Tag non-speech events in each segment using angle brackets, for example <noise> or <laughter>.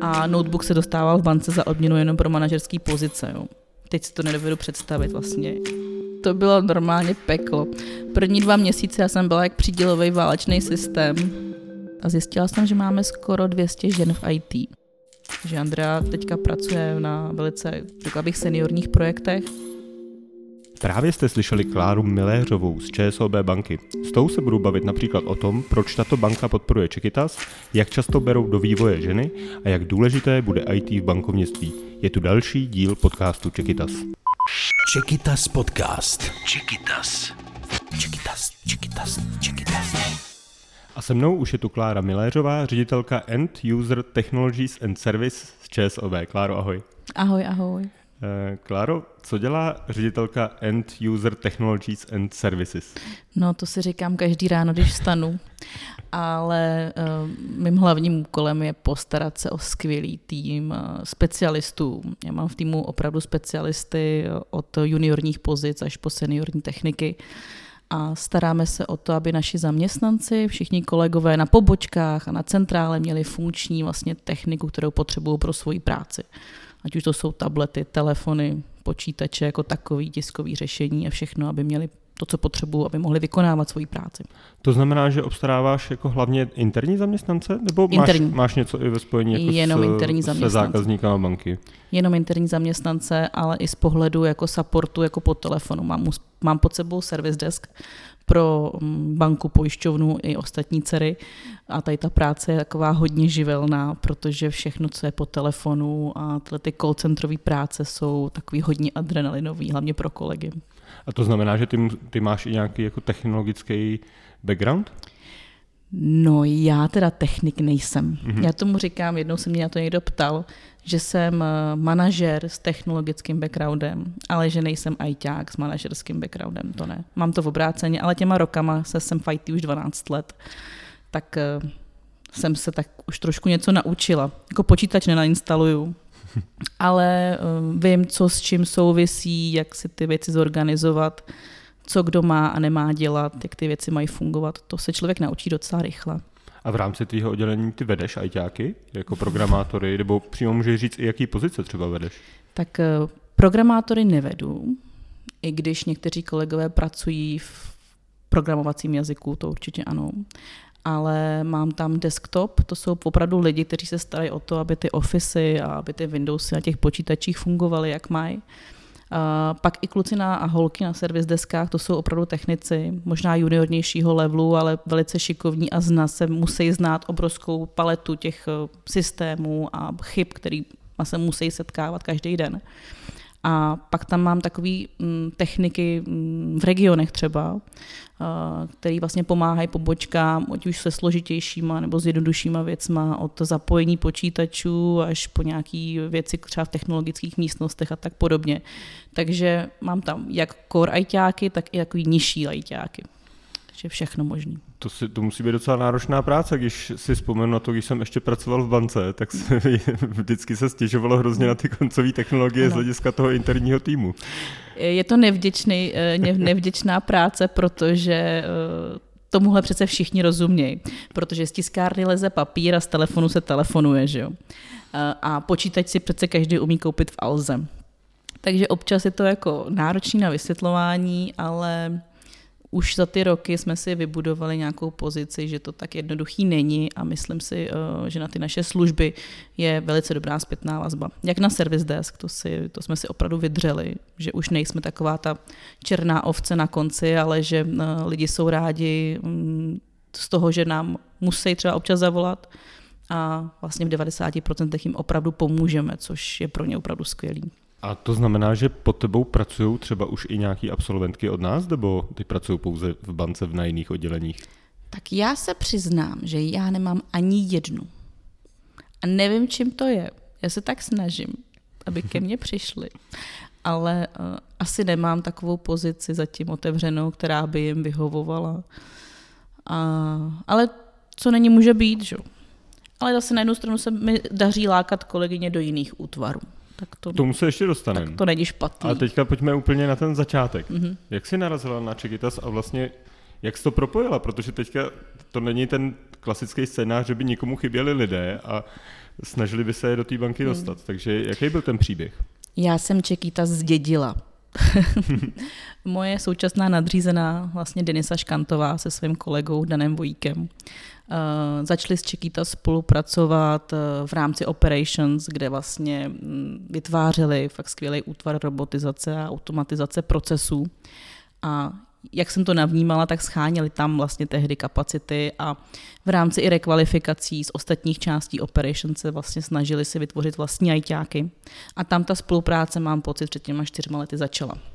A notebook se dostával v bance za odměnu jenom pro manažerský pozice. Jo. Teď si to nedovedu představit vlastně. To bylo normálně peklo. První dva měsíce já jsem byla jak přídělový válečný systém a zjistila jsem, že máme skoro 200 žen v IT. Že Andrea teďka pracuje na velice, řekla bych, seniorních projektech Právě jste slyšeli Kláru Miléřovou z ČSOB banky. S tou se budu bavit například o tom, proč tato banka podporuje Čekitas, jak často berou do vývoje ženy a jak důležité bude IT v bankovnictví. Je tu další díl podcastu Čekitas. Čekitas podcast. Čekitas. Čekitas, Čekitas, Čekitas. A se mnou už je tu Klára Miléřová, ředitelka End User Technologies and Service z ČSOB. Kláro, ahoj. Ahoj, ahoj. Eh, Kláro, co dělá ředitelka End User Technologies and Services? No, to si říkám každý ráno, když vstanu. Ale uh, mým hlavním úkolem je postarat se o skvělý tým uh, specialistů. Já mám v týmu opravdu specialisty od juniorních pozic až po seniorní techniky a staráme se o to, aby naši zaměstnanci, všichni kolegové na pobočkách a na centrále měli funkční vlastně techniku, kterou potřebují pro svoji práci ať už to jsou tablety, telefony, počítače jako takový tiskový řešení a všechno, aby měli to, co potřebují, aby mohli vykonávat svoji práci. To znamená, že obstaráváš jako hlavně interní zaměstnance, nebo máš, interní. máš něco i ve spojení jako Jenom s, interní se zákazníkama banky? Jenom interní zaměstnance, ale i z pohledu jako supportu, jako po telefonu. Mám, mám pod sebou service desk, pro mm, banku, pojišťovnu i ostatní dcery. A tady ta práce je taková hodně živelná, protože všechno, co je po telefonu a tyhle ty call centrové práce jsou takový hodně adrenalinový, hlavně pro kolegy. A to znamená, že ty, ty máš i nějaký jako technologický background? No já teda technik nejsem. Mm-hmm. Já tomu říkám, jednou se mě na to někdo ptal, že jsem eh, manažer s technologickým backgroundem, ale že nejsem ajťák s manažerským backgroundem, to ne. Mám to v obráceně, ale těma rokama se jsem v už 12 let, tak uh, jsem se tak už trošku něco naučila. Jako počítač nenainstaluju, ale uh, vím, co s čím souvisí, jak si ty věci zorganizovat, co kdo má a nemá dělat, jak ty věci mají fungovat. To se člověk naučí docela rychle. A v rámci tvého oddělení ty vedeš ajťáky jako programátory, nebo přímo můžeš říct, i jaký pozice třeba vedeš? Tak eh, programátory nevedu, i když někteří kolegové pracují v programovacím jazyku, to určitě ano. Ale mám tam desktop, to jsou opravdu lidi, kteří se starají o to, aby ty ofisy a aby ty Windowsy na těch počítačích fungovaly, jak mají. Uh, pak i kluci na, a holky na servis deskách, to jsou opravdu technici, možná juniornějšího levelu, ale velice šikovní a zna se, musí znát obrovskou paletu těch uh, systémů a chyb, který se musí setkávat každý den. A pak tam mám takové mm, techniky mm, v regionech třeba, který vlastně pomáhají pobočkám, ať už se složitějšíma nebo s jednoduššíma věcma, od zapojení počítačů až po nějaké věci třeba v technologických místnostech a tak podobně. Takže mám tam jak core ajťáky, tak i takový nižší ajťáky. Takže všechno možné. To, si, to musí být docela náročná práce, když si vzpomenu na to, když jsem ještě pracoval v bance, tak se <laughs> vždycky se stěžovalo hrozně na ty koncové technologie ano. z hlediska toho interního týmu. Je to nevděčný, eh, nevděčná práce, protože eh, tomuhle přece všichni rozumějí, protože z tiskárny leze papír a z telefonu se telefonuje, že jo. Eh, a počítač si přece každý umí koupit v Alze. Takže občas je to jako náročný na vysvětlování, ale už za ty roky jsme si vybudovali nějakou pozici, že to tak jednoduchý není a myslím si, eh, že na ty naše služby je velice dobrá zpětná vazba. Jak na service desk, to, si, to jsme si opravdu vydřeli, že už nejsme taková ta černá ovce na konci, ale že eh, lidi jsou rádi mm, z toho, že nám musí třeba občas zavolat a vlastně v 90% jim opravdu pomůžeme, což je pro ně opravdu skvělý. A to znamená, že pod tebou pracují třeba už i nějaký absolventky od nás, nebo ty pracují pouze v bance v na jiných odděleních? Tak já se přiznám, že já nemám ani jednu. A nevím, čím to je. Já se tak snažím, aby ke mně přišli. Ale uh, asi nemám takovou pozici zatím otevřenou, která by jim vyhovovala. Uh, ale co není, může být, že? Ale zase na jednu stranu se mi daří lákat kolegyně do jiných útvarů tak to, tomu se ještě dostaneme. Tak to není špatný. Ale teďka pojďme úplně na ten začátek. Mm-hmm. Jak jsi narazila na Čekitas a vlastně jak jsi to propojila? Protože teďka to není ten klasický scénář, že by někomu chyběli lidé a snažili by se je do té banky Hmm. dostat. Takže jaký byl ten příběh? Já jsem Čekýta zdědila. <laughs> Moje současná nadřízená, vlastně Denisa Škantová se svým kolegou Danem Vojíkem, začali s Čekýta spolupracovat uh, v rámci Operations, kde vlastně mm, vytvářeli fakt skvělý útvar robotizace a automatizace procesů. A jak jsem to navnímala, tak scháněli tam vlastně tehdy kapacity a v rámci i rekvalifikací z ostatních částí Operations se vlastně snažili si vytvořit vlastní ajťáky. A tam ta spolupráce, mám pocit, před těma čtyřma lety začala.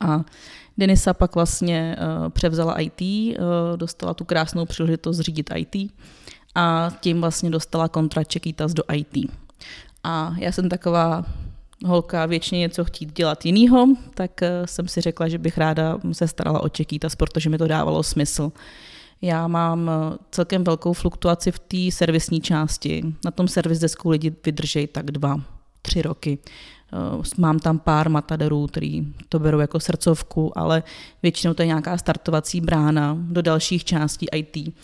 A Denisa pak vlastně uh, převzala IT, uh, dostala tu krásnou příležitost řídit IT a tím vlastně dostala kontrakt Čekýtas do IT. A já jsem taková holka většině něco chtít dělat jinýho, tak uh, jsem si řekla, že bych ráda se starala o Čekýtas, protože mi to dávalo smysl. Já mám celkem velkou fluktuaci v té servisní části. Na tom servis desku lidi vydržejí tak dva, tři roky. Uh, Mám tam pár matadorů, který to berou jako srdcovku, ale většinou to je nějaká startovací brána do dalších částí IT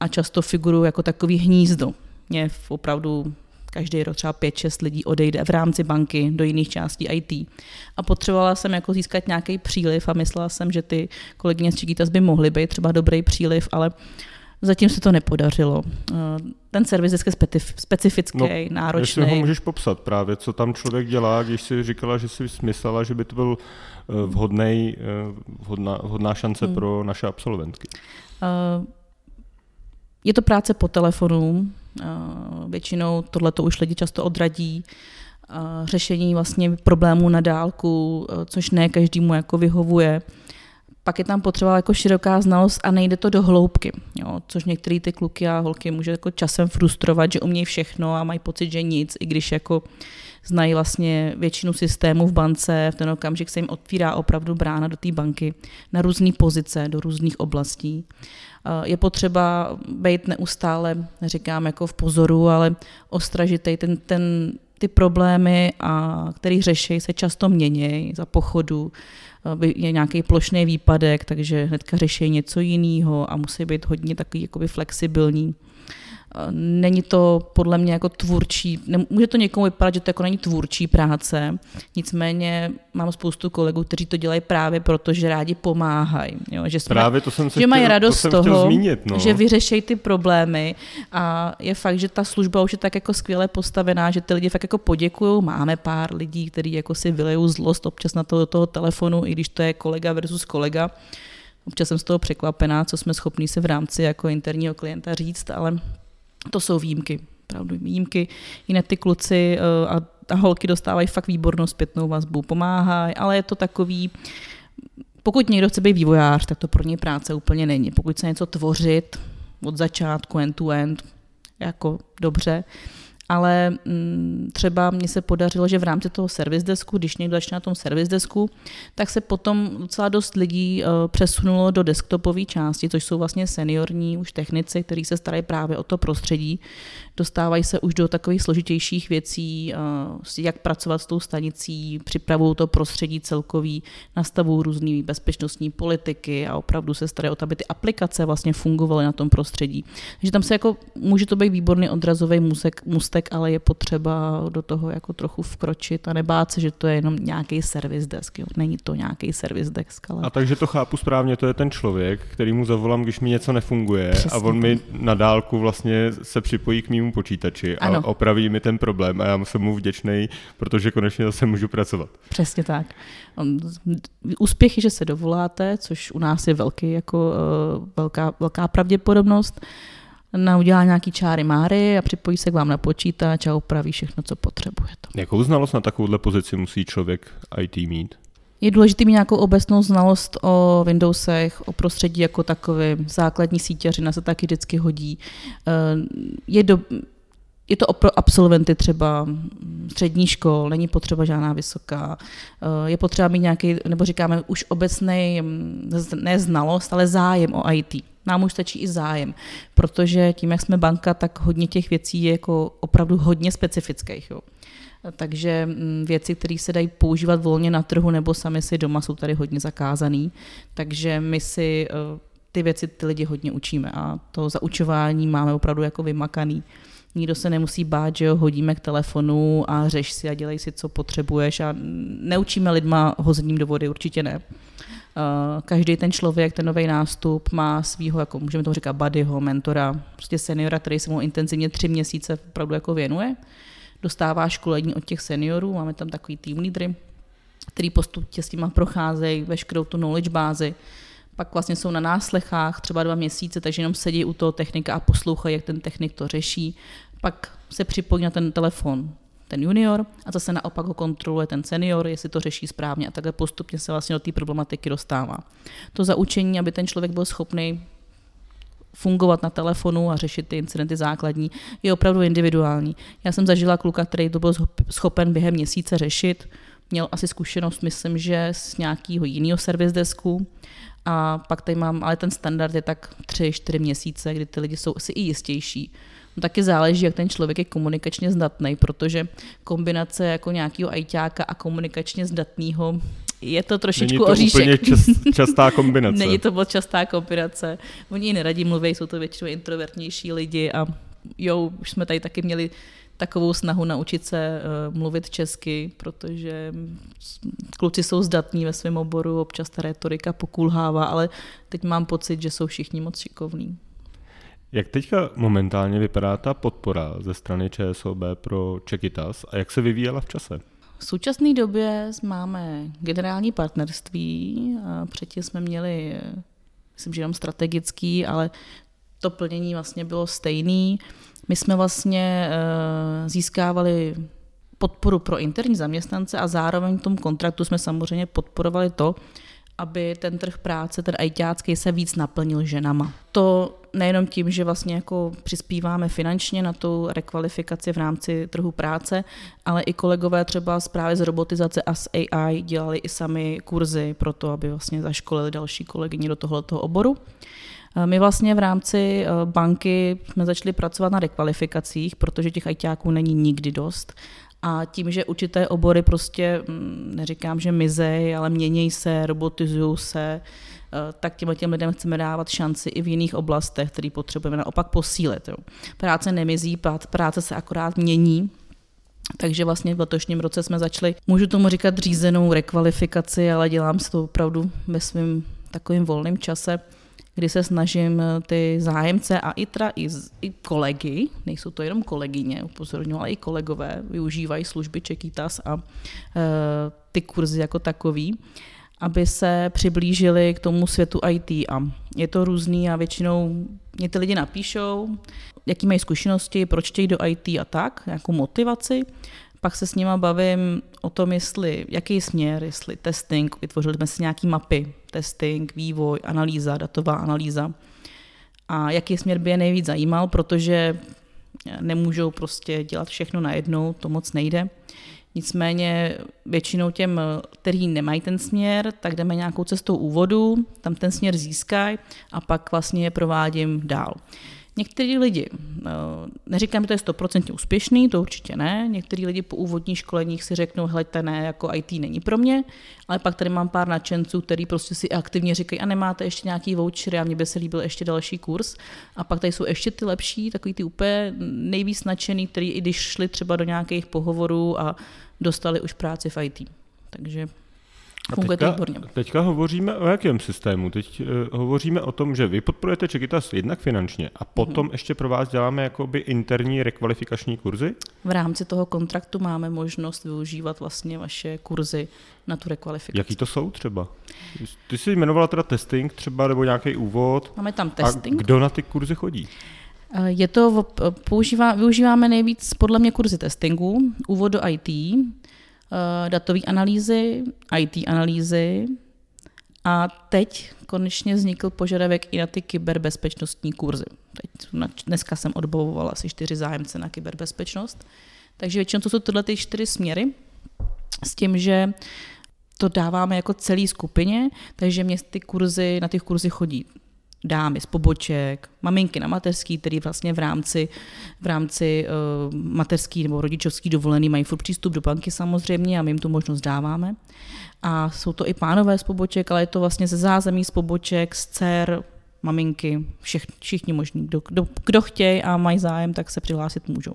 a často figurují jako takový hnízdo. Mě opravdu každý rok třeba 5-6 lidí odejde v rámci banky do jiných částí IT. A potřebovala jsem jako získat nějaký příliv a myslela jsem, že ty kolegyně z Chiquitas by mohly být třeba dobrý příliv, ale zatím se to nepodařilo. Uh, Ten servis je specif- specifický, No, no, Jestli ho náročný. můžeš popsat právě, co tam člověk dělá, když si říkala, že si myslela, že by to byl eh, vhodnej, eh, vhodná, vhodná šance Hmm. pro naše absolventky. Je to práce po telefonu, většinou tohle to už lidi často odradí. Řešení vlastně problémů na dálku, což ne každému jako vyhovuje. Pak je tam potřeba jako široká znalost a nejde to do hloubky, jo, což některé ty kluky a holky může jako časem frustrovat, že umějí všechno a mají pocit, že nic, i když jako znají vlastně většinu systémů v bance, v ten okamžik se jim otvírá opravdu brána do té banky na různé pozice, do různých oblastí. Eh, Je potřeba být neustále, neříkám jako v pozoru, ale ostražitej. Ten, ten, ty problémy, a, který řeší, se často mění za pochodu. Je nějaký plošný výpadek, takže hnedka řeší něco jiného a musí být hodně takový jakoby flexibilní. Není to podle mě jako tvůrčí, ne- může to někomu vypadat, že to jako není tvůrčí práce, nicméně mám spoustu kolegů, kteří to dělají právě proto, že rádi pomáhají. Jo? Že, jsme, Právě to jsem se že mají chtěl, radost to z toho, zmínit. No. že vyřešejí ty problémy a je fakt, že ta služba už je tak jako skvěle postavená, že ty lidi fakt jako poděkují. Máme pár lidí, kteří jako si vylejou zlost občas na to, do toho telefonu, i když to je kolega versus kolega. Občas jsem z toho překvapená, co jsme schopní si v rámci jako interního klienta říct, ale to jsou výjimky, opravdu výjimky. Jinak ty kluci eh, a, a holky dostávají fakt výbornou zpětnou vazbu, pomáhají, ale je to takový, pokud někdo chce být vývojář, tak to pro něj práce úplně není. Pokud chce něco tvořit od začátku, end to end, jako dobře, ale mm, třeba mně se podařilo, že v rámci toho service desku, když někdo začne na tom service desku, tak se potom docela dost lidí uh, přesunulo do desktopové části, což jsou vlastně seniorní už technici, kteří se starají právě o to prostředí. Dostávají se už do takových složitějších věcí, uh, jak pracovat s tou stanicí, připravují to prostředí celkový, nastavují různé bezpečnostní politiky a opravdu se starají o to, aby ty aplikace vlastně fungovaly na tom prostředí. Takže tam se jako, může to být výborný odrazový musek, mustek, ale je potřeba do toho jako trochu vkročit a nebát se, že to je jenom nějaký service desk. Jo. Není to nějaký service desk, ale... A takže to chápu správně, to je ten člověk, který mu zavolám, když mi něco nefunguje Přesně a on mi na dálku vlastně se připojí k mému počítači a Ano. opraví mi ten problém a já jsem mu vděčný, protože konečně zase můžu pracovat. Přesně tak. On- Úspěch je, že se dovoláte, což u nás je velký, jako, eh, velká, velká pravděpodobnost. Na udělá nějaký čáry máry a připojí se k vám na počítač a opraví všechno, co potřebujete. Jakou znalost na takovouhle pozici musí člověk IT mít? Je důležité mít nějakou obecnou znalost o Windowsech, o prostředí jako takovém. Základní sítěřina se taky vždycky hodí. Eh, Je, do, je to pro absolventy třeba střední škol, není potřeba žádná vysoká. Eh, Je potřeba mít nějaký, nebo říkáme už obecný, ne znalost, ale zájem o IT. Nám už stačí i zájem, protože tím, jak jsme banka, tak hodně těch věcí je jako opravdu hodně specifických. Jo. Takže mm, věci, které se dají používat volně na trhu nebo sami si doma, jsou tady hodně zakázané. Takže my si eh, ty věci ty lidi hodně učíme a to zaučování máme opravdu jako vymakaný. Nikdo se nemusí bát, že ho hodíme k telefonu a řeš si a dělej si, co potřebuješ a neučíme lidma hozením do vody, určitě ne. Uh, každý ten člověk, ten nový nástup má svého, jako můžeme tomu říkat, buddyho, mentora, prostě seniora, který se mu intenzivně tři měsíce opravdu jako věnuje. Dostává školení od těch seniorů, máme tam takový tým lídry, který postupně s nima procházejí veškerou tu knowledge bázi, pak vlastně jsou na náslechách třeba dva měsíce, takže jenom sedí u toho technika a poslouchají, jak ten technik to řeší. Pak se připojí na ten telefon ten junior a zase naopak ho kontroluje ten senior, jestli to řeší správně a takhle postupně se vlastně do té problematiky dostává. To zaučení, aby ten člověk byl schopný fungovat na telefonu a řešit ty incidenty základní, je opravdu individuální. Já jsem zažila kluka, který to byl schopen během měsíce řešit, měl asi zkušenost, myslím, že z nějakého jiného service desku a pak tady mám, ale ten standard je tak tři, čtyři měsíce, kdy ty lidi jsou asi i jistější. No, taky záleží, jak ten člověk je komunikačně zdatný, protože kombinace jako nějakého ajťáka a komunikačně zdatného je to trošičku Není to oříšek. úplně čas, <laughs> častá kombinace. Není to moc častá kombinace. Oni ji neradí mluví, jsou to většinou introvertnější lidi a jo, už jsme tady taky měli takovou snahu naučit se uh, mluvit česky, protože kluci jsou zdatní ve svém oboru, občas ta retorika pokulhává, ale teď mám pocit, že jsou všichni moc šikovní. Jak teďka momentálně vypadá ta podpora ze strany ČSOB pro Čekitas a jak se vyvíjela v čase? V současné době máme generální partnerství, předtím jsme měli, myslím, že jenom strategický, ale to plnění vlastně bylo stejný. My jsme vlastně eh, získávali podporu pro interní zaměstnance a zároveň v tom kontraktu jsme samozřejmě podporovali to, aby ten trh práce, ten ajťácký, se víc naplnil ženama. To nejenom tím, že vlastně jako přispíváme finančně na tu rekvalifikaci v rámci trhu práce, ale i kolegové třeba právě z robotizace a z AI dělali i sami kurzy pro to, aby vlastně zaškolili další kolegyně do tohoto oboru. My vlastně v rámci eh, banky jsme začali pracovat na rekvalifikacích, protože těch ajťáků není nikdy dost. A tím, že určité obory prostě, mm, neříkám, že mizej, ale měnějí se, robotizují se, eh, tak těm těm lidem chceme dávat šanci i v jiných oblastech, které potřebujeme naopak posílit. Jo. Práce nemizí, práce se akorát mění, takže vlastně v letošním roce jsme začali, můžu tomu říkat řízenou rekvalifikaci, ale dělám si to opravdu ve svém takovým volném čase, kdy se snažím eh, ty zájemce a i, tra, i, i kolegy, nejsou to jenom kolegyně, upozorňuji, ale i kolegové využívají služby Čekýtas a e, ty kurzy jako takový, aby se přiblížili k tomu světu IT. A je to různý a většinou mě ty lidi napíšou, jaký mají zkušenosti, proč chtějí do IT a tak, nějakou motivaci. Pak se s nima bavím o tom, jestli, jaký směr, jestli testing, vytvořili jsme si nějaký mapy, testing, vývoj, analýza, datová analýza. A jaký směr by je nejvíc zajímal, protože nemůžou prostě dělat všechno najednou, to moc nejde. Nicméně většinou těm, kteří nemají ten směr, tak jdeme nějakou cestou úvodu, tam ten směr získají a pak vlastně je provádím dál. Někteří lidi, eh, neříkám, že to je stoprocentně úspěšný, to určitě ne, někteří lidi po úvodních školeních si řeknou, hleďte ne, jako IT není pro mě, ale pak tady mám pár nadšenců, který prostě si aktivně říkají, a nemáte ještě nějaký voucher, a mně by se líbil ještě další kurz. A pak tady jsou ještě ty lepší, takový ty úplně nejvíc nadšený, který i když šli třeba do nějakých pohovorů a dostali už práci v IT. Takže Funguje teďka, to výborně. Teďka hovoříme o jakém systému? Teď uh, hovoříme o tom, že vy podporujete Čekitas jednak finančně a potom mm-hmm. ještě pro vás děláme jakoby interní rekvalifikační kurzy? V rámci toho kontraktu máme možnost využívat vlastně vaše kurzy na tu rekvalifikaci. Jaký to jsou třeba? Ty jsi jmenovala teda testing třeba nebo nějaký úvod. Máme tam testing. A kdo na ty kurzy chodí? Eh, je to, používá, využíváme nejvíc podle mě kurzy testingu, úvod do IT, Eh, datové analýzy, IT analýzy a teď konečně vznikl požadavek i na ty kyberbezpečnostní kurzy. Teď, dneska jsem odbavovala asi čtyři zájemce na kyberbezpečnost. Takže většinou to jsou tyhle ty čtyři směry s tím, že to dáváme jako celý skupině, takže mě ty kurzy, na těch kurzy chodí dámy z poboček, maminky na mateřský, který vlastně v rámci, v rámci uh, mateřský nebo rodičovský dovolený mají furt přístup do banky samozřejmě a my jim tu možnost dáváme. A jsou to i pánové z poboček, ale je to vlastně ze zázemí z poboček, z dcer, maminky, všech, všichni možní. Kdo, kdo, kdo chtějí a mají zájem, tak se přihlásit můžou.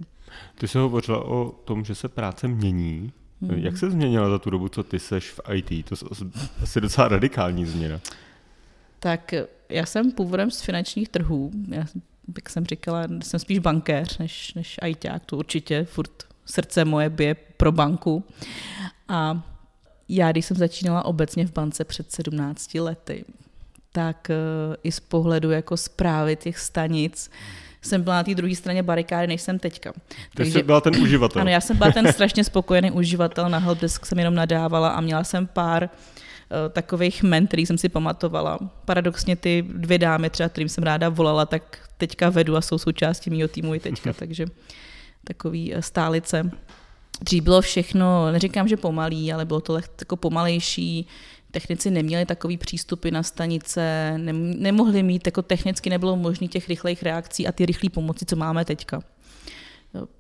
Ty jsi hovořila o tom, že se práce mění. Hmm. Jak se změnila za tu dobu, co ty seš v IT? To je asi docela radikální změna. Tak já jsem původem z finančních trhů. Já, jak jsem říkala, jsem spíš bankéř než, než ITák. To určitě furt srdce moje bije pro banku. A já, když jsem začínala obecně v bance před 17 lety, tak uh, i z pohledu jako zprávy těch stanic jsem byla na té druhé straně barikády, než jsem teďka. Ty Takže, jsi byla ten uživatel. Ano, já jsem byla ten strašně spokojený uživatel, na helpdesk jsem jenom nadávala a měla jsem pár uh, takových men, který jsem si pamatovala. Paradoxně ty dvě dámy, třeba kterým jsem ráda volala, tak teďka vedu a jsou součástí mého týmu i teďka, <laughs> takže takový uh, stálice. Dřív bylo všechno, neříkám, že pomalý, ale bylo to leh, jako pomalejší, technici neměli takový přístupy na stanice, nemohli mít, jako technicky nebylo možné těch rychlejch reakcí a ty rychlé pomoci, co máme teďka.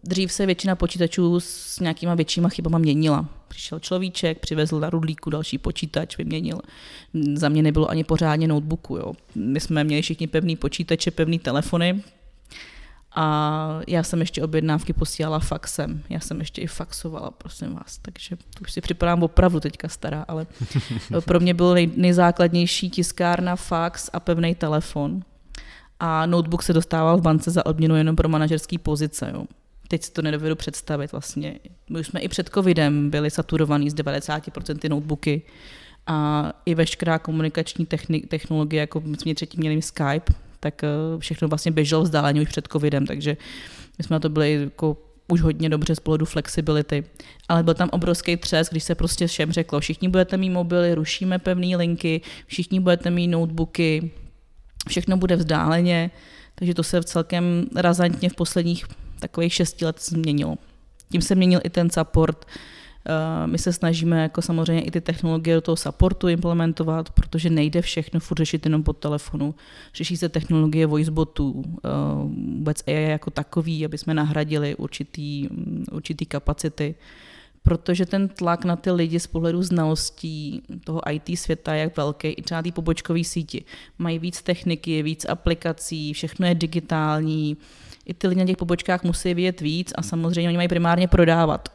Dřív se většina počítačů s nějakýma většíma chybama měnila. Přišel človíček, přivezl na rudlíku další počítač, vyměnil. Za mě nebylo ani pořádně notebooku. Jo. My jsme měli všichni pevný počítače, pevný telefony, a já jsem ještě objednávky posílala faxem. Já jsem ještě i faxovala, prosím vás. Takže to už si připadám opravdu teďka stará, ale <laughs> pro mě byl nej, nejzákladnější tiskárna, fax a pevný telefon. A notebook se dostával v bance za odměnu jenom pro manažerské pozice. Jo. Teď si to nedovedu představit vlastně. My jsme i před covidem byli saturovaní z 90% notebooky a i veškerá komunikační technologie, jako my jsme třetí měli Skype, tak eh, všechno vlastně běželo vzdáleně už před covidem, takže my jsme na to byli jako už hodně dobře z pohledu flexibility. Ale byl tam obrovský třes, když se prostě všem řeklo, všichni budete mít mobily, rušíme pevné linky, všichni budete mít notebooky, všechno bude vzdáleně, takže to se celkem razantně v posledních takových šesti let změnilo. Tím se měnil i ten support, Eh, my se snažíme jako samozřejmě i ty technologie do toho supportu implementovat, protože nejde všechno furt řešit jenom po telefonu. Řeší se technologie voicebotů, eh, vůbec AI jako takový, aby jsme nahradili určitý, mm, určitý kapacity protože ten tlak na ty lidi z pohledu znalostí toho IT světa je jak velký, i třeba ty pobočkové síti. Mají víc techniky, víc aplikací, všechno je digitální, i ty lidi na těch pobočkách musí vědět víc a samozřejmě oni mají primárně prodávat.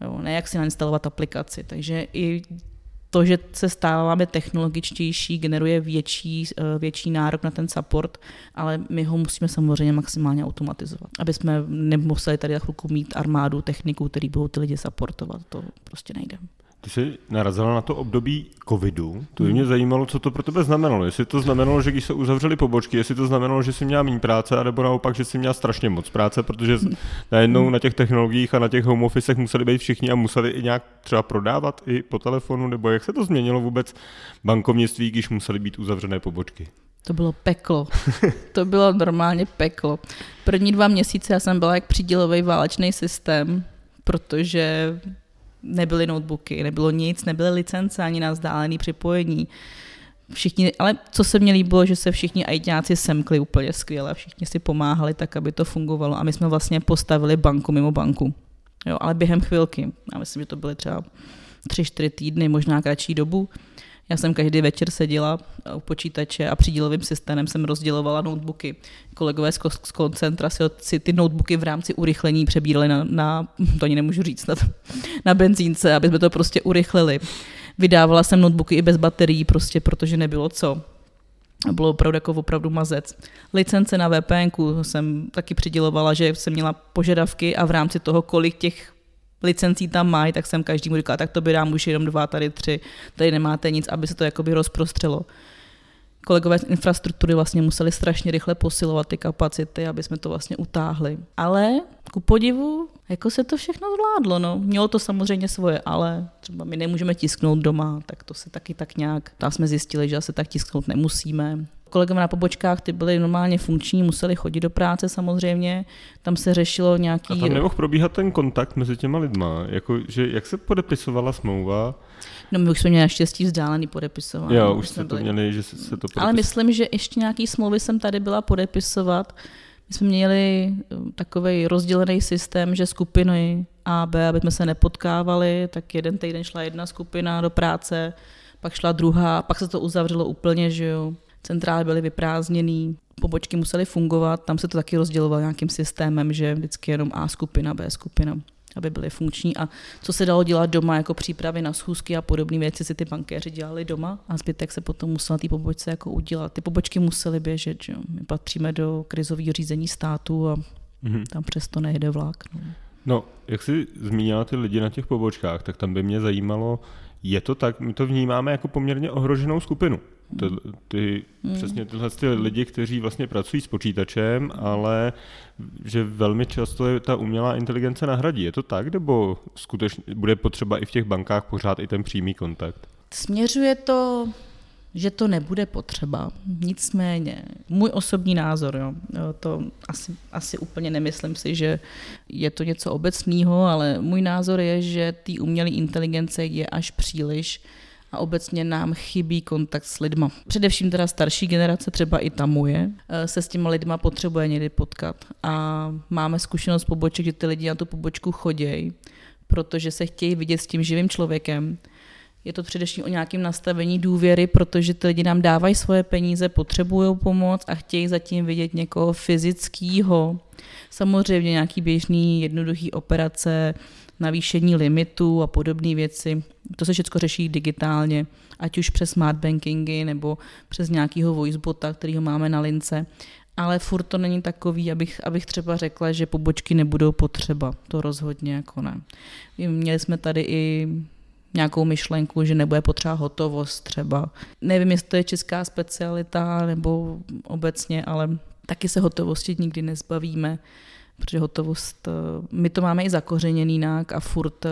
Jo, ne jak si nainstalovat aplikaci. Takže i to, že se stáváme technologičtější, generuje větší, eh, větší nárok na ten support, ale my ho musíme samozřejmě maximálně automatizovat, aby jsme nemuseli tady chvilku mít armádu techniků, který budou ty lidi supportovat. To prostě nejde. Ty jsi narazila na to období covidu. To by mě zajímalo, co to pro tebe znamenalo. Jestli to znamenalo, že když se uzavřely pobočky, jestli to znamenalo, že jsi měla méně práce, anebo naopak, že jsi měla strašně moc práce, protože najednou na těch technologiích a na těch home officech museli být všichni a museli i nějak třeba prodávat i po telefonu, nebo jak se to změnilo vůbec bankovnictví, když museli být uzavřené pobočky? To bylo peklo. to bylo normálně peklo. První dva měsíce já jsem byla jak přídělový válečný systém, protože nebyly notebooky, nebylo nic, nebyly licence ani na vzdálený připojení. Všichni, ale co se mně líbilo, že se všichni ajťáci semkli úplně skvěle, všichni si pomáhali tak, aby to fungovalo a my jsme vlastně postavili banku mimo banku. Jo, ale během chvilky. Já myslím, že to byly třeba tři, čtyři týdny, možná kratší dobu. Já jsem každý večer seděla u počítače a přídělovým systémem jsem rozdělovala notebooky. Kolegové z, z koncentra si, si ty notebooky v rámci urychlení přebírali na, na <laughs> to ani nemůžu říct, na, <laughs> na benzínce, aby jsme to prostě urychlili. Vydávala jsem notebooky i bez baterií, prostě protože nebylo co. Bylo opravdu jako opravdu mazec. Licence na VPN jsem taky přidělovala, že jsem měla požadavky a v rámci toho, kolik těch licencí tam mají, tak jsem každému říkala, tak to by dám už jenom dva, tady tři, tady nemáte nic, aby se to jakoby rozprostřelo. Kolegové z infrastruktury vlastně museli strašně rychle posilovat ty kapacity, aby jsme to vlastně utáhli. Ale ku podivu, jako se to všechno zvládlo. No. Mělo to samozřejmě svoje, ale třeba my nemůžeme tisknout doma, tak to se taky tak nějak, tam jsme zjistili, že se tak tisknout nemusíme kolegové na pobočkách, ty byly normálně funkční, museli chodit do práce samozřejmě, tam se řešilo nějaký... A tam nemohl probíhat ten kontakt mezi těma lidma, jako, že jak se podepisovala smlouva? No my už jsme měli naštěstí vzdálený podepisování. Jo, už jste to měli, že se, se to podepisovalo. Ale myslím, že ještě nějaký smlouvy jsem tady byla podepisovat. My jsme měli eh, takový rozdělený systém, že skupiny A, B, aby jsme se nepotkávali, tak jeden týden šla jedna skupina do práce, pak šla druhá, pak se to uzavřelo úplně, že jo centrály byly vyprázdněný, pobočky musely fungovat, tam se to taky rozdělovalo nějakým systémem, že vždycky jenom A skupina, B skupina aby byly funkční a co se dalo dělat doma jako přípravy na schůzky a podobné věci si ty bankéři dělali doma a zbytek se potom musel té pobočce jako udělat. Ty pobočky musely běžet, že. My patříme do krizového řízení státu a mm-hmm. tam přesto nejde vlak. No. no, jak jsi zmínila ty lidi na těch pobočkách, tak tam by mě zajímalo, je to tak, my to vnímáme jako poměrně ohroženou skupinu. Ty, ty, hmm. Přesně tyhle ty lidi, kteří vlastně pracují s počítačem, ale že velmi často je ta umělá inteligence nahradí. Je to tak, nebo skutečně bude potřeba i v těch bankách pořád i ten přímý kontakt? Směřuje to že to nebude potřeba. Nicméně, můj osobní názor, jo, to asi, asi úplně nemyslím si, že je to něco obecného, ale můj názor je, že té umělé inteligence je až příliš a obecně nám chybí kontakt s lidma. Především teda starší generace, třeba i ta moje, eh, se s těma lidma potřebuje někdy potkat. A máme zkušenost poboček, že ty lidi na tu pobočku chodějí, protože se chtějí vidět s tím živým člověkem, je to především o nějakém nastavení důvěry, protože ty lidi nám dávají svoje peníze, potřebují pomoc a chtějí zatím vidět někoho fyzického. Samozřejmě nějaký běžný, jednoduchý operace, navýšení limitu a podobné věci. To se všechno řeší digitálně, ať už přes smart bankingy nebo přes nějakého voicebota, kterýho máme na lince. Ale furt to není takový, abych, abych třeba řekla, že pobočky nebudou potřeba. To rozhodně jako ne. Měli jsme tady i nějakou myšlenku, že nebude potřeba hotovost třeba. Nevím, jestli to je česká specialita nebo obecně, ale taky se hotovosti nikdy nezbavíme protože hotovost, eh, my to máme i zakořeněný jinak a furt, eh,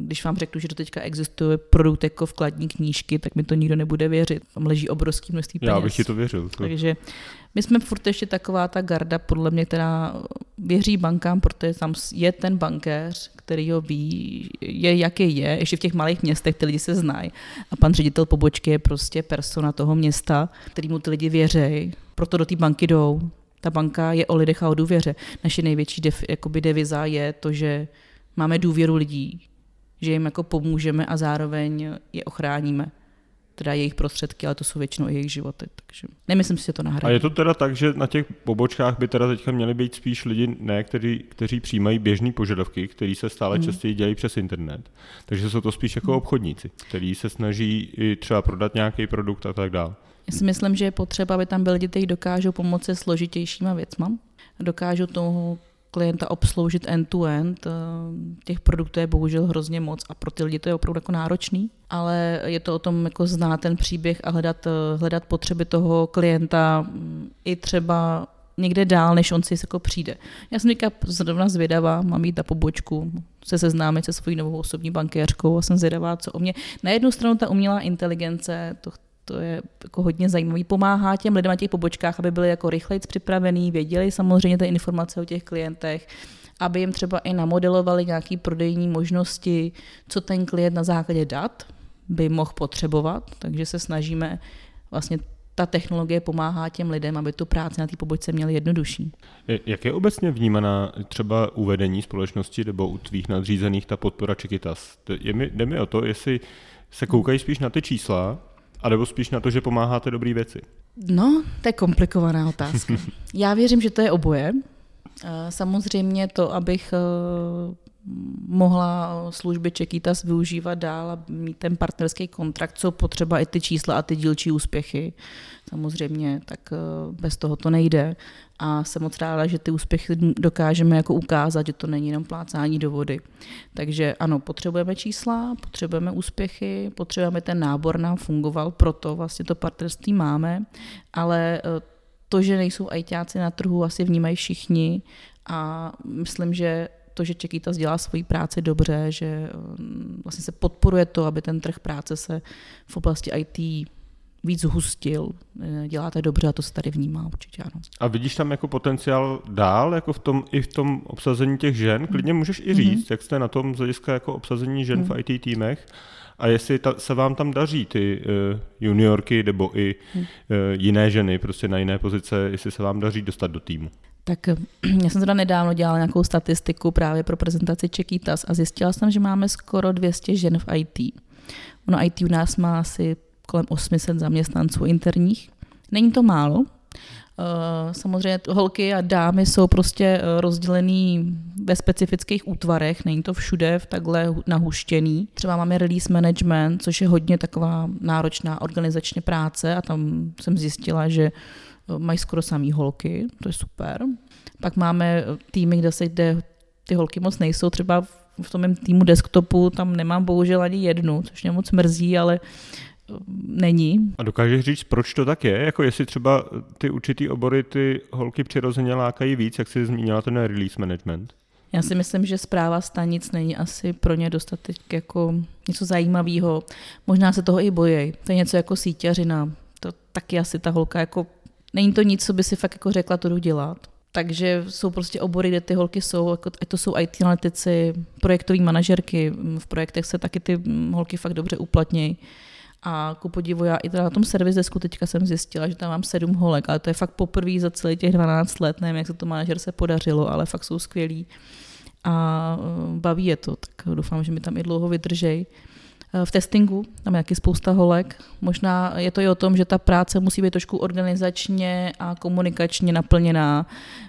když vám řeknu, že to teďka existuje produkt jako vkladní knížky, tak mi to nikdo nebude věřit. Tam leží obrovský množství peněz. Já bych ti to věřil. To. Takže my jsme furt ještě taková ta garda, podle mě, která věří bankám, protože tam je ten bankéř, který ho ví, je jaký je, ještě v těch malých městech ty lidi se znají. A pan ředitel pobočky je prostě persona toho města, kterýmu ty lidi věří, proto do té banky jdou ta banka je o lidech a o důvěře. Naše největší def, jakoby deviza je to, že máme důvěru lidí, že jim jako pomůžeme a zároveň je ochráníme teda jejich prostředky, ale to jsou většinou i jejich životy. Takže nemyslím si, že to nahradí. A je to teda tak, že na těch pobočkách by teda teďka měli být spíš lidi, ne, kteří, kteří přijímají běžné požadavky, které se stále hmm. častěji dělají přes internet. Takže jsou to spíš jako hmm. obchodníci, kteří se snaží i třeba prodat nějaký produkt a tak dále. Já si myslím, že je potřeba, aby tam byli lidi, kteří dokážou pomoci složitějšíma věcma, dokážou toho klienta obsloužit end-to-end. Eh, těch produktů je bohužel hrozně moc a pro ty lidi to je opravdu jako náročný, ale je to o tom jako znát ten příběh a hledat, eh, hledat potřeby toho klienta mm, i třeba někde dál, než on si jako přijde. Já jsem teďka zrovna zvědavá, mám jít na pobočku, se seznámit se svojí novou osobní bankéřkou a jsem zvědavá, co o mě. Na jednu stranu ta umělá inteligence, to, to je jako hodně zajímavý. Pomáhá těm lidem na těch pobočkách, aby byli jako rychleji připravení, věděli samozřejmě ty informace o těch klientech, aby jim třeba i namodelovali nějaké prodejní možnosti, co ten klient na základě dat by mohl potřebovat. Takže se snažíme vlastně ta technologie pomáhá těm lidem, aby tu práci na té pobočce měli jednodušší. Jak je obecně vnímaná třeba uvedení společnosti nebo u tvých nadřízených ta podpora Čekytas? Jde mi o to, jestli se koukají spíš na ty čísla, a nebo spíš na to, že pomáháte dobrý věci? No, to je komplikovaná otázka. <laughs> Já věřím, že to je oboje. Eh, samozřejmě to, abych eh, mohla služby Čekýtas využívat dál a mít ten partnerský kontrakt, co potřeba i ty čísla a ty dílčí úspěchy. Samozřejmě, tak eh, bez toho to nejde. A jsem moc ráda, že ty úspěchy dokážeme jako ukázat, že to není jenom plácání do vody. Takže ano, potřebujeme čísla, potřebujeme úspěchy, potřebujeme ten nábor nám fungoval, proto vlastně to partnerství máme, ale eh, to, že nejsou ajťáci na trhu, asi vnímají všichni a myslím, že to, že Čekýtas dělá svoji práci dobře, že um, vlastně se podporuje to, aby ten trh práce se v oblasti IT víc zhustil. Eh, děláte dobře a to se tady vnímá určitě, ano. A vidíš tam jako potenciál dál, jako v tom, i v tom obsazení těch žen? Klidně můžeš i říct, mm-hmm. jak jste na tom z hlediska jako obsazení žen mm-hmm. v mhm. IT týmech a jestli ta, se vám tam daří ty uh, juniorky nebo i uh, jiné ženy prostě na jiné pozice, jestli se vám daří dostat do týmu. Tak <clears throat> já jsem teda nedávno dělala nějakou statistiku právě pro prezentaci Čekýtas a zjistila jsem, že máme skoro 200 žen v IT. Ono IT u nás má asi kolem 800 zaměstnanců interních Není to málo, Eh, samozřejmě holky a dámy jsou prostě eh, rozdělený ve specifických útvarech, není to všude v takhle nahuštěný. Třeba máme release management, což je hodně taková náročná organizačně práce a tam jsem zjistila, že eh, mají skoro samý holky, to je super. Pak máme týmy, kde se jde, ty holky moc nejsou, třeba v tom mém týmu desktopu tam nemám bohužel ani jednu, což mě moc mrzí, ale není. A dokážeš říct, proč to tak je? Jako jestli třeba ty určitý obory ty holky přirozeně lákají víc, jak jsi zmínila ten release management? Já si myslím, že zpráva stanic není asi pro ně dostatek jako něco zajímavého. Možná se toho i bojí. To je něco jako síťařina. To taky asi ta holka jako... Není to nic, co by si fakt jako řekla, to jdu dělat. Takže jsou prostě obory, kde ty holky jsou, jako, ať to jsou IT analytici, projektové manažerky, v projektech se taky ty holky fakt dobře uplatnějí. A ku podivu, já i teda na tom servis desku teďka jsem zjistila, že tam mám sedm holek, ale to je fakt poprvé za celý těch 12 let, nevím, jak se to manažer se podařilo, ale fakt jsou skvělí a eh, baví je to, tak doufám, že mi tam i dlouho vydržej. Eh, v testingu tam je taky spousta holek. Možná je to i o tom, že ta práce musí být trošku organizačně a komunikačně naplněná.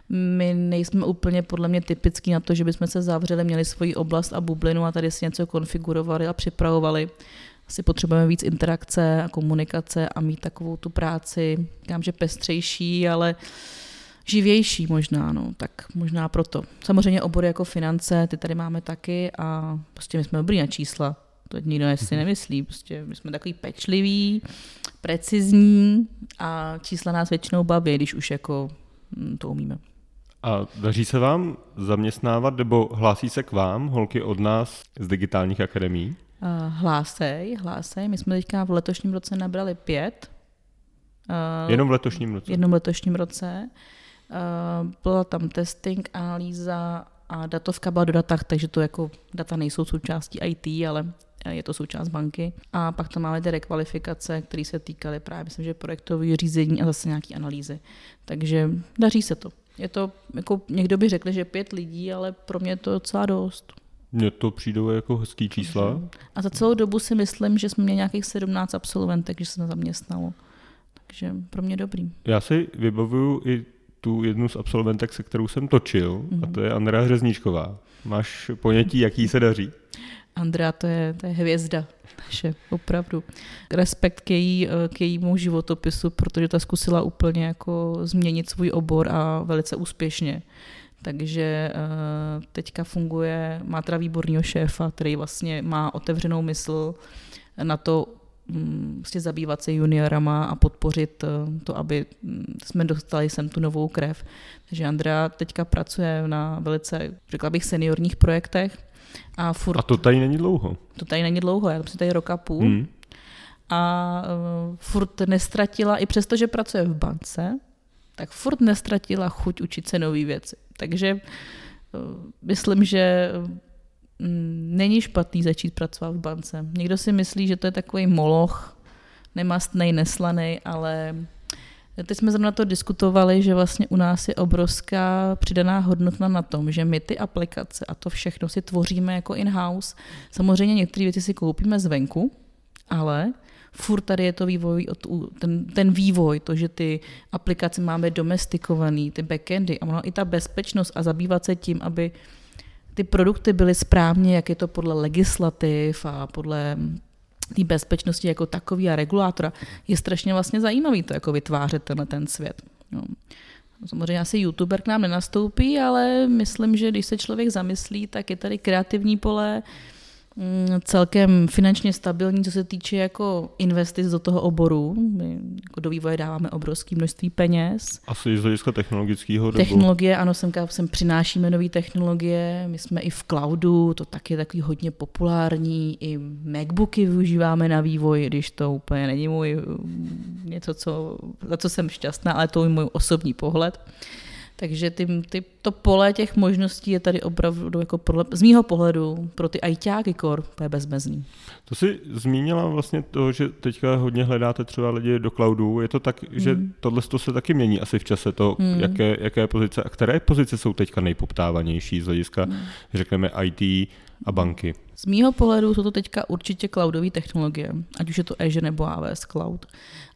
My nejsme úplně podle mě typický na to, že bychom se zavřeli, měli svoji oblast a bublinu a tady si něco konfigurovali a připravovali asi potřebujeme víc interakce a komunikace a mít takovou tu práci, říkám, že pestřejší, ale živější možná, no, tak možná proto. Samozřejmě obory jako finance, ty tady máme taky a prostě my jsme dobrý na čísla, to nikdo si mhm. nemyslí, prostě my jsme takový pečlivý, precizní a čísla nás většinou baví, když už jako hm, to umíme. A daří se vám zaměstnávat, nebo hlásí se k vám holky od nás z digitálních akademií? Uh, hlásej, hlásej. My jsme teďka v letošním roce nabrali pět. Uh, jenom v letošním roce? Jenom v letošním roce. Uh, byla tam testing, analýza a datovka byla do datách, takže to jako data nejsou součástí IT, ale je to součást banky. A pak tam máme ty rekvalifikace, které se týkaly právě, myslím, že projektové řízení a zase nějaké analýzy. Takže daří se to. Je to, jako někdo by řekl, že pět lidí, ale pro mě je to docela dost. Mně to přijde jako hezký čísla. A za celou dobu si myslím, že jsme měli nějakých 17 absolventek, že se zaměstnalo. Takže pro mě dobrý. Já si vybavuju i tu jednu z absolventek, se kterou jsem točil, mm-hmm. a to je Andrea Hřezníčková. Máš ponětí, jaký se daří? Andrea, to je, to je hvězda naše, opravdu. Respekt k, její, k jejímu životopisu, protože ta zkusila úplně jako změnit svůj obor a velice úspěšně takže uh, teďka funguje, má teda výborného šéfa, který vlastně má otevřenou mysl na to, um, vlastně zabývat se juniorama a podpořit uh, to, aby mm, jsme dostali sem tu novou krev. Takže Andrea teďka pracuje na velice, řekla bych, seniorních projektech. A, furt, a to tady není dlouho. To tady není dlouho, já jsem tady roka půl. Hmm. A uh, furt nestratila, i přesto, že pracuje v bance, tak furt nestratila chuť učit se nové věci. Takže eh, myslím, že mm, není špatný začít pracovat v bance. Někdo si myslí, že to je takový moloch, nemastný, neslaný, ale teď jsme zrovna to diskutovali, že vlastně u nás je obrovská přidaná hodnota na tom, že my ty aplikace a to všechno si tvoříme jako in-house. Samozřejmě některé věci si koupíme zvenku, ale furt tady je to vývoj, ten, ten vývoj, to, že ty aplikace máme domestikovaný, ty backendy a i ta bezpečnost a zabývat se tím, aby ty produkty byly správně, jak je to podle legislativ a podle té bezpečnosti jako takový a regulátora, je strašně vlastně zajímavý to jako vytvářet tenhle ten svět. No. Samozřejmě asi youtuber k nám nenastoupí, ale myslím, že když se člověk zamyslí, tak je tady kreativní pole, celkem finančně stabilní, co se týče jako investic do toho oboru. My jako do vývoje dáváme obrovské množství peněz. Asi z hlediska technologického dobu. Technologie, ano, sem, sem přinášíme nové technologie, my jsme i v cloudu, to taky je takový hodně populární, i Macbooky využíváme na vývoj, když to úplně není můj něco, co, za co jsem šťastná, ale to je můj osobní pohled. Takže ty, ty, to pole těch možností je tady opravdu, jako podle, z mýho pohledu, pro ty ajťáky kor, to je bezmezný. To si zmínila vlastně to, že teďka hodně hledáte třeba lidi do cloudu. Je to tak, že hmm. tohle to se taky mění asi v čase, to, hmm. jaké, jaké pozice a které pozice jsou teďka nejpoptávanější z hlediska, hmm. řekneme, IT, a banky? Z mýho pohledu jsou to teďka určitě cloudové technologie, ať už je to Azure nebo AWS Cloud.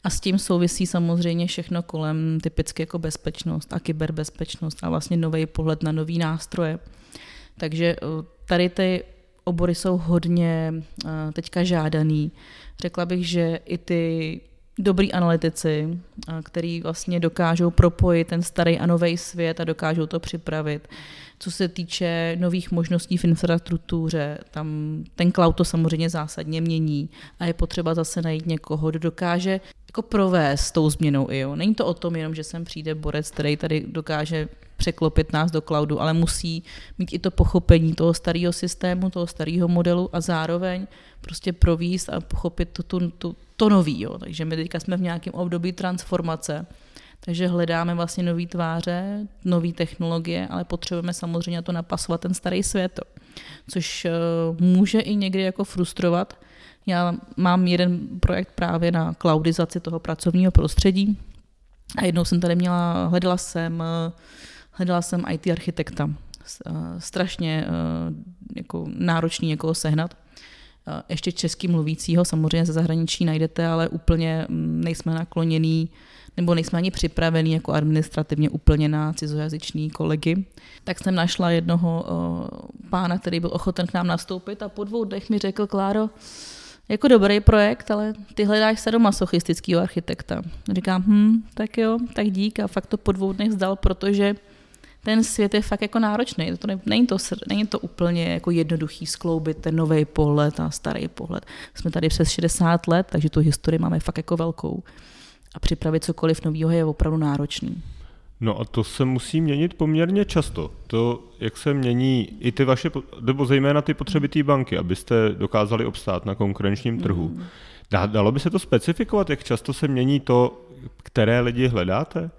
A s tím souvisí samozřejmě všechno kolem typicky jako bezpečnost a kyberbezpečnost a vlastně nový pohled na nový nástroje. Takže eh, tady ty obory jsou hodně eh, teďka žádaný. Řekla bych, že i ty dobrý analytici, který vlastně dokážou propojit ten starý a nový svět a dokážou to připravit. Co se týče nových možností v infrastruktuře, tam ten cloud to samozřejmě zásadně mění a je potřeba zase najít někoho, kdo dokáže jako provést tou změnou IO. Není to o tom jenom, že sem přijde borec, který tady dokáže překlopit nás do cloudu, ale musí mít i to pochopení toho starého systému, toho starého modelu a zároveň prostě províst a pochopit to, to, to, to nový. Jo. Takže my teďka jsme v nějakém období transformace, takže hledáme vlastně nové tváře, nové technologie, ale potřebujeme samozřejmě to napasovat ten starý svět, což eh, může i někdy jako frustrovat. Já mám jeden projekt právě na cloudizaci toho pracovního prostředí a jednou jsem tady měla, hledala jsem, eh, hledala jsem IT architekta. Eh, strašně jako náročný někoho sehnat ještě český mluvícího, samozřejmě ze zahraničí najdete, ale úplně mm, nejsme nakloněný nebo nejsme ani připravení jako administrativně úplně na cizojazyční kolegy, tak jsem našla jednoho pána, který byl ochoten k nám nastoupit a po dvou dnech mi řekl, Kláro, jako dobrý projekt, ale ty hledáš sadomasochistického architekta. Říkám, hm, tak jo, tak dík a fakt to po dvou dnech zdal, protože ten svět je fakt jako náročný. To ne, není, to, není to úplně jako jednoduchý skloubit ten nový pohled a starý pohled. Jsme tady přes 60 let, takže tu historii máme fakt jako velkou. A připravit cokoliv nového je opravdu náročný. No a to se musí měnit poměrně často. To, jak se mění i ty vaše, nebo zejména ty potřeby té banky, abyste dokázali obstát na konkurenčním trhu. Hmm. Dalo by se to specifikovat, jak často se mění to, které lidi hledáte?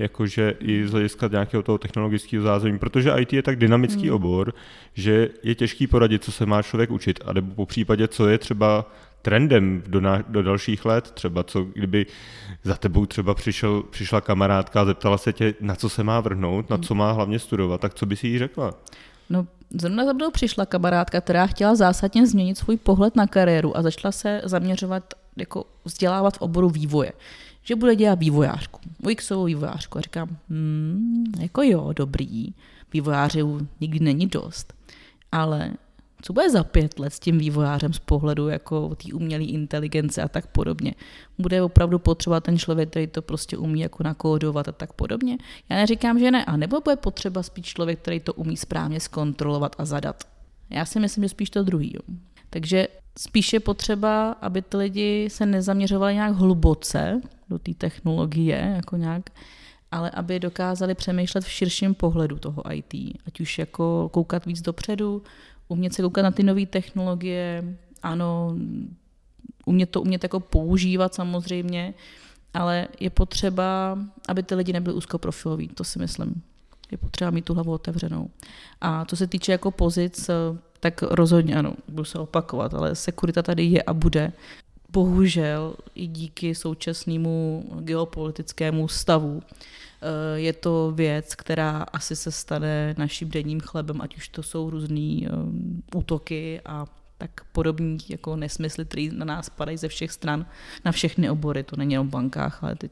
Jakože i z hlediska nějakého toho technologického zázemí, protože IT je tak dynamický hmm. obor, že je těžký poradit, co se má člověk učit, a nebo po případě, co je třeba trendem do, na, do dalších let, třeba co, kdyby za tebou třeba přišel, přišla kamarádka a zeptala se tě, na co se má vrhnout, na co má hlavně studovat, tak co by si jí řekla? No, zrovna za mnou přišla kamarádka, která chtěla zásadně změnit svůj pohled na kariéru a začala se zaměřovat, jako vzdělávat v oboru vývoje že bude dělat vývojářku, UXovou vývojářku. A říkám, hmm, jako jo, dobrý, vývojářů nikdy není dost. Ale co bude za pět let s tím vývojářem z pohledu jako té umělé inteligence a tak podobně. Bude opravdu potřeba ten člověk, který to prostě umí jako nakódovat a tak podobně. Já neříkám, že ne. A nebo bude potřeba spíš člověk, který to umí správně zkontrolovat a zadat. Já si myslím, že spíš to druhý. Jo. Takže spíš je potřeba, aby ty lidi se nezaměřovali nějak hluboce do té technologie, jako nějak, ale aby dokázali přemýšlet v širším pohledu toho IT, ať už jako koukat víc dopředu, umět se koukat na ty nové technologie, ano, umět to umět jako používat samozřejmě, ale je potřeba, aby ty lidi nebyli úzkoprofiloví, to si myslím. Je potřeba mít tu hlavu otevřenou. A co se týče jako pozic, tak rozhodně ano, budu se opakovat, ale sekurita tady je a bude. Bohužel i díky současnému geopolitickému stavu eh, je to věc, která asi se stane naším denním chlebem, ať už to jsou různé eh, útoky a tak podobní jako nesmysly, které na nás padají ze všech stran, na všechny obory. To není o bankách, ale teď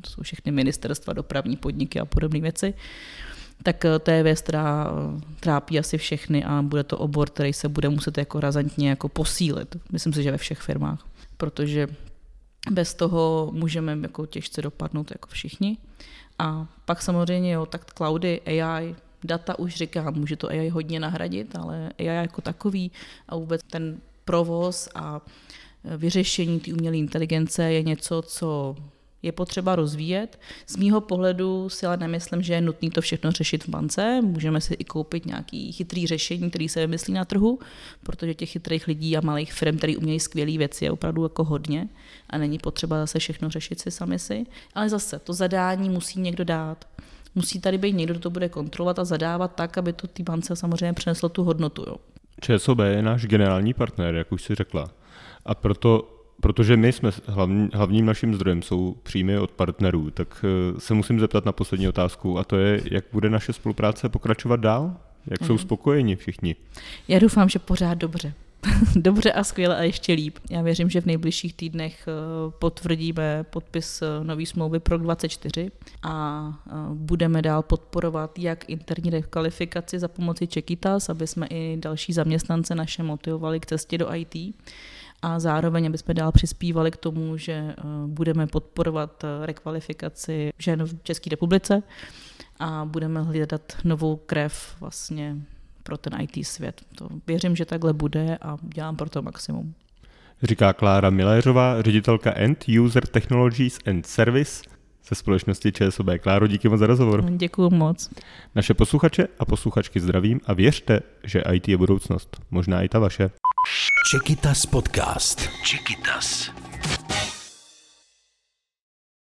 to jsou všechny ministerstva, dopravní podniky a podobné věci. Uh, tak eh, to je věc, která eh, trápí asi všechny a bude to obor, který se bude muset jako razantně jako posílit. Myslím si, že ve všech firmách, protože bez toho můžeme jako těžce dopadnout jako všichni. A pak samozřejmě, jo, tak cloudy, AI, data už říkám, může to AI hodně nahradit, ale AI jako takový a vůbec ten provoz a eh, vyřešení té umělé inteligence je něco, co je potřeba rozvíjet. Z mýho pohledu si ale nemyslím, že je nutné to všechno řešit v bance. Můžeme si i koupit nějaký chytrý řešení, který se vymyslí na trhu, protože těch chytrých lidí a malých firm, který umějí skvělé věci, je opravdu jako hodně a není potřeba zase všechno řešit si sami si. Ale zase to zadání musí někdo dát. Musí tady být někdo, kdo to bude kontrolovat a zadávat tak, aby to té bance samozřejmě přineslo tu hodnotu. Jo. ČSOB je náš generální partner, jak už si řekla. A proto protože my jsme hlavní, hlavním naším zdrojem jsou příjmy od partnerů, tak eh, se musím zeptat na poslední otázku a to je, jak bude naše spolupráce pokračovat dál? Jak jsou spokojeni všichni? Já doufám, že pořád dobře. <laughs> dobře a skvěle a ještě líp. Já věřím, že v nejbližších týdnech eh, potvrdíme podpis eh, nový smlouvy pro 24 a budeme dál podporovat jak interní rekvalifikaci za pomoci Čekitas, aby jsme i další zaměstnance naše motivovali k cestě do IT a zároveň, aby jsme dál přispívali k tomu, že budeme podporovat rekvalifikaci žen v České republice a budeme hledat novou krev vlastně pro ten IT svět. To věřím, že takhle bude a dělám pro to maximum. Říká Klára Miléřová, ředitelka End User Technologies and Service ze společnosti ČSOB. Kláro, díky moc za rozhovor. Děkuji moc. Naše posluchače a posluchačky zdravím a věřte, že IT je budoucnost. Možná i ta vaše. Čekitas podcast. Čekitas.